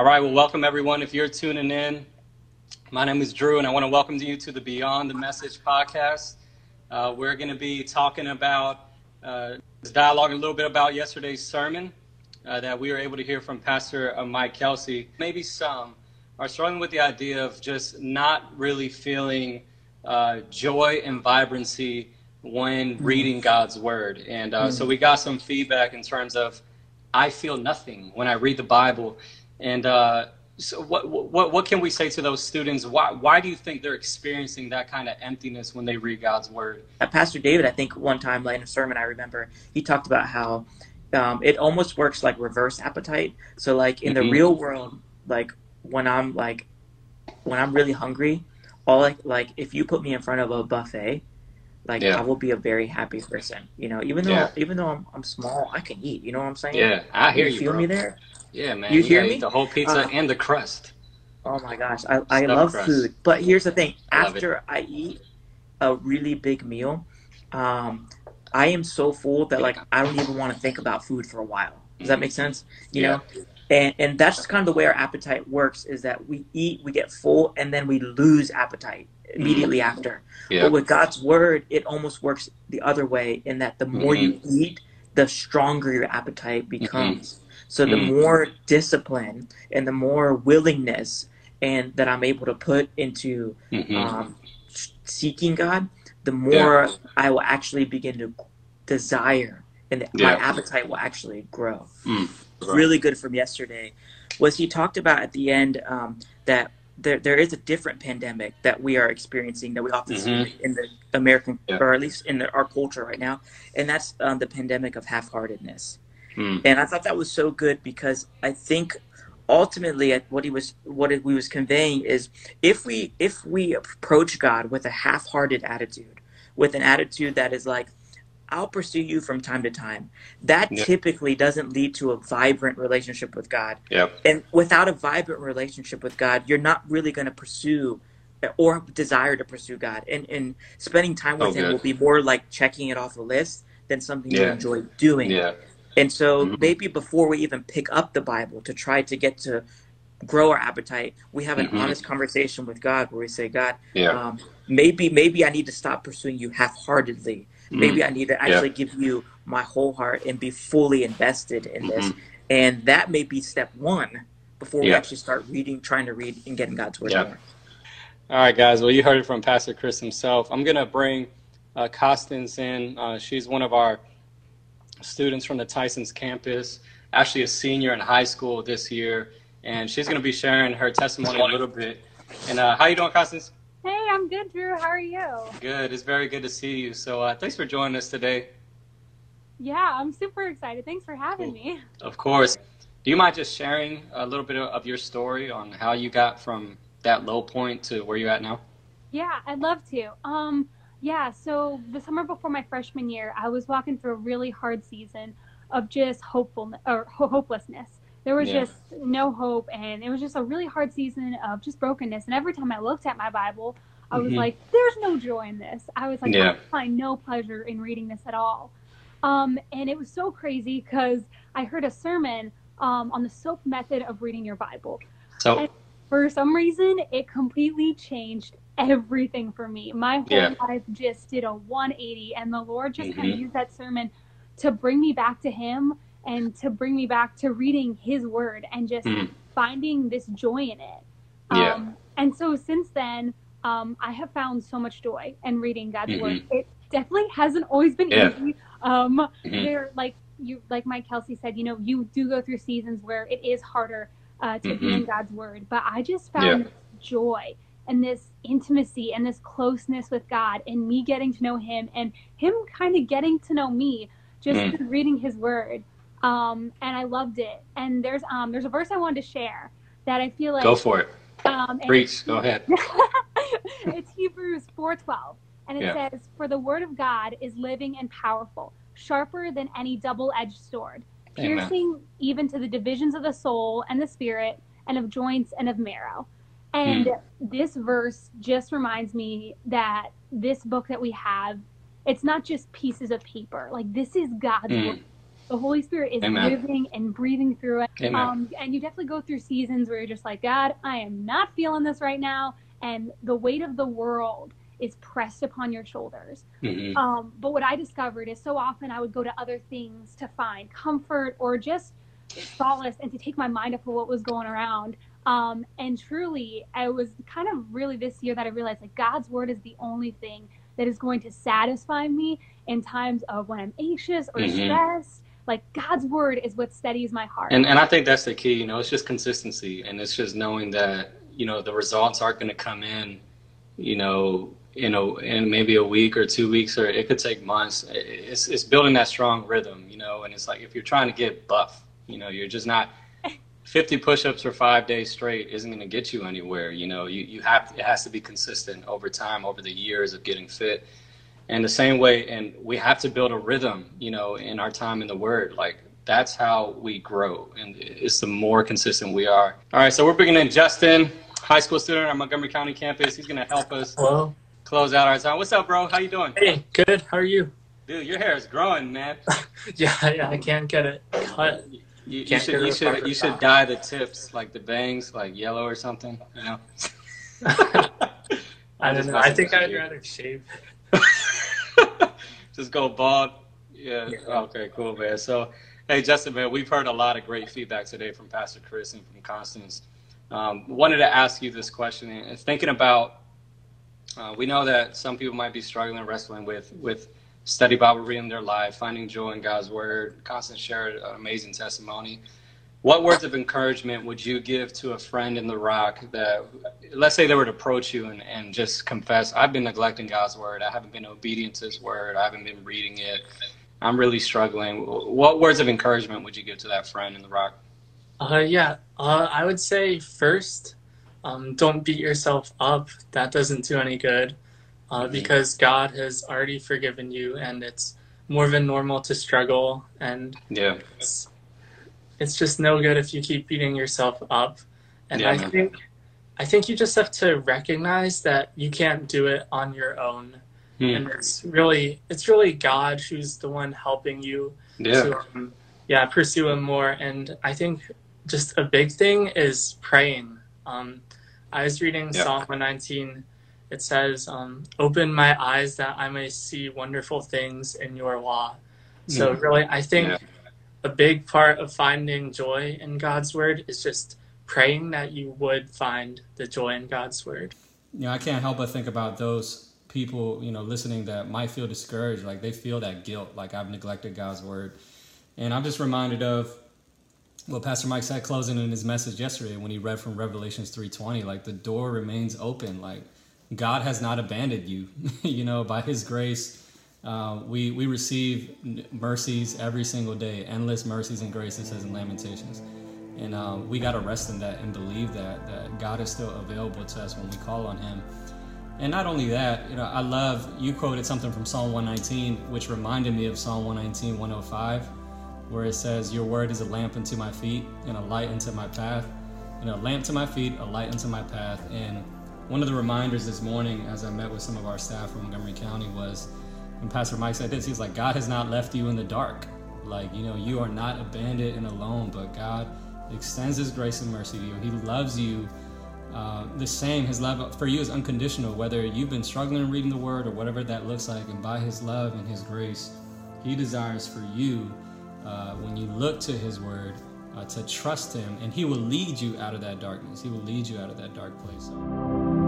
All right, well, welcome everyone. If you're tuning in, my name is Drew, and I want to welcome you to the Beyond the Message podcast. Uh, we're going to be talking about uh, this dialogue a little bit about yesterday's sermon uh, that we were able to hear from Pastor uh, Mike Kelsey. Maybe some are struggling with the idea of just not really feeling uh, joy and vibrancy when mm-hmm. reading God's Word. And uh, mm-hmm. so we got some feedback in terms of I feel nothing when I read the Bible. And uh, so what, what, what can we say to those students? Why, why do you think they're experiencing that kind of emptiness when they read God's word? Uh, Pastor David, I think one time like in a sermon, I remember he talked about how um, it almost works like reverse appetite. So like in mm-hmm. the real world, like when I'm like, when I'm really hungry, all like, like if you put me in front of a buffet, like yeah. I will be a very happy person. You know, even though yeah. even though I'm, I'm small, I can eat. You know what I'm saying? Yeah, I hear you. Feel bro. me there? Yeah, man. You, you hear me? the whole pizza uh, and the crust. Oh my gosh, I, I love crust. food. But here's the thing: after I eat a really big meal, um, I am so full that like I don't even want to think about food for a while. Does that make sense? You yeah. know, and and that's kind of the way our appetite works. Is that we eat, we get full, and then we lose appetite immediately mm-hmm. after. Yeah. But with God's word, it almost works the other way in that the more mm-hmm. you eat, the stronger your appetite becomes. Mm-hmm. So the mm. more discipline and the more willingness and that I'm able to put into mm-hmm. um, seeking God, the more yeah. I will actually begin to desire, and yeah. my appetite will actually grow. Mm. Right. Really good from yesterday was he talked about at the end um, that there there is a different pandemic that we are experiencing that we often mm-hmm. see in the American yeah. or at least in the, our culture right now, and that's um, the pandemic of half-heartedness. Mm. And I thought that was so good because I think ultimately what he was what we was conveying is if we if we approach God with a half-hearted attitude, with an attitude that is like I'll pursue you from time to time. That yep. typically doesn't lead to a vibrant relationship with God. Yep. And without a vibrant relationship with God, you're not really going to pursue or desire to pursue God. And, and spending time with oh, Him good. will be more like checking it off a list than something yeah. you enjoy doing. Yeah. And so mm-hmm. maybe before we even pick up the Bible to try to get to grow our appetite, we have an mm-hmm. honest conversation with God where we say, God, yeah. um, maybe maybe I need to stop pursuing you half-heartedly. Mm-hmm. Maybe I need to actually yeah. give you my whole heart and be fully invested in this. Mm-hmm. And that may be step one before yeah. we actually start reading, trying to read and getting God's word. Yeah. All right, guys. Well, you heard it from Pastor Chris himself. I'm gonna bring uh, Constance in. Uh, she's one of our students from the Tyson's campus, actually a senior in high school this year, and she's going to be sharing her testimony a little bit. And uh, how you doing, Constance? Hey, I'm good, Drew. How are you? Good. It's very good to see you. So uh, thanks for joining us today. Yeah, I'm super excited. Thanks for having cool. me. Of course. Do you mind just sharing a little bit of your story on how you got from that low point to where you're at now? Yeah, I'd love to. Um, yeah, so the summer before my freshman year, I was walking through a really hard season of just hopefulness or hopelessness. There was yeah. just no hope, and it was just a really hard season of just brokenness. And every time I looked at my Bible, I was mm-hmm. like, "There's no joy in this." I was like, yeah. "I find no pleasure in reading this at all." Um, and it was so crazy because I heard a sermon um, on the SOAP method of reading your Bible. So, and for some reason, it completely changed everything for me. My whole yeah. life just did a 180, and the Lord just mm-hmm. kind of used that sermon to bring me back to Him and to bring me back to reading His Word and just mm. finding this joy in it. Yeah. Um, and so since then, um, I have found so much joy in reading God's mm-hmm. Word. It definitely hasn't always been yeah. easy. Um, mm-hmm. There, like you, like Mike Kelsey said, you know, you do go through seasons where it is harder uh, to mm-hmm. be in God's Word, but I just found yeah. joy and this intimacy and this closeness with God and me getting to know him and him kind of getting to know me just mm. reading his word. Um, and I loved it. And there's um there's a verse I wanted to share that I feel like Go for it. Um, Preach. Go ahead. it's Hebrews 4:12, and it yeah. says, "For the word of God is living and powerful, sharper than any double-edged sword, piercing Amen. even to the divisions of the soul and the spirit, and of joints and of marrow." And mm. this verse just reminds me that this book that we have, it's not just pieces of paper. Like this is God's mm. The Holy Spirit is Amen. living and breathing through it. Um, and you definitely go through seasons where you're just like, God, I am not feeling this right now. And the weight of the world is pressed upon your shoulders. Mm-hmm. Um, but what I discovered is so often I would go to other things to find comfort or just solace and to take my mind off of what was going around. Um, and truly, I was kind of really this year that I realized like God's word is the only thing that is going to satisfy me in times of when I'm anxious or mm-hmm. stressed. Like God's word is what steadies my heart. And and I think that's the key. You know, it's just consistency, and it's just knowing that you know the results aren't going to come in, you know, you know, in maybe a week or two weeks, or it could take months. It's it's building that strong rhythm, you know, and it's like if you're trying to get buff, you know, you're just not 50 push-ups for five days straight isn't going to get you anywhere. You know, you, you have, it has to be consistent over time, over the years of getting fit. And the same way, and we have to build a rhythm, you know, in our time in the word. Like that's how we grow. And it's the more consistent we are. All right. So we're bringing in Justin, high school student on Montgomery County campus. He's going to help us Hello. close out our time. What's up, bro? How you doing? Hey, good. How are you? Dude, your hair is growing, man. yeah, yeah, I can't get it cut. You, you should you should you should dye the tips like the bangs like yellow or something. You know. I don't know. I think I'd rather shave. Just go bald. Yeah. yeah. Okay. Cool, man. So, hey, Justin, man, we've heard a lot of great feedback today from Pastor Chris and from Constance. Um, wanted to ask you this question and thinking about. Uh, we know that some people might be struggling, wrestling with with study Bible reading their life, finding joy in God's word. Constance shared an amazing testimony. What words of encouragement would you give to a friend in the rock that, let's say they were to approach you and, and just confess, I've been neglecting God's word. I haven't been obedient to his word. I haven't been reading it. I'm really struggling. What words of encouragement would you give to that friend in the rock? Uh, yeah, uh, I would say first, um, don't beat yourself up. That doesn't do any good uh, because God has already forgiven you, and it's more than normal to struggle, and yeah, it's, just no good if you keep beating yourself up. And yeah, I man. think I think you just have to recognize that you can't do it on your own, hmm. and it's really it's really God who's the one helping you yeah. to um, yeah pursue Him more. And I think just a big thing is praying. Um, I was reading yeah. Psalm 119 it says, um, "Open my eyes that I may see wonderful things in your law." So mm really, I think yeah. A big part of finding joy in God's word is just praying that you would find the joy in God's word. You know, I can't help but think about those people, you know, listening that might feel discouraged, like they feel that guilt, like I've neglected God's word. And I'm just reminded of what Pastor Mike said closing in his message yesterday when he read from Revelations 3:20, like the door remains open, like God has not abandoned you. you know, by His grace, uh, we we receive mercies every single day, endless mercies and graces, says in Lamentations, and uh, we got to rest in that and believe that that God is still available to us when we call on Him. And not only that, you know, I love you quoted something from Psalm 119, which reminded me of Psalm 119, 105, where it says, "Your word is a lamp unto my feet and a light unto my path." You know, a lamp to my feet, a light unto my path, and one of the reminders this morning as I met with some of our staff from Montgomery County was when Pastor Mike said this, he's like, God has not left you in the dark. Like, you know, you are not abandoned and alone, but God extends his grace and mercy to you. He loves you uh, the same. His love for you is unconditional, whether you've been struggling reading the word or whatever that looks like. And by his love and his grace, he desires for you, uh, when you look to his word, uh, to trust him, and he will lead you out of that darkness. He will lead you out of that dark place.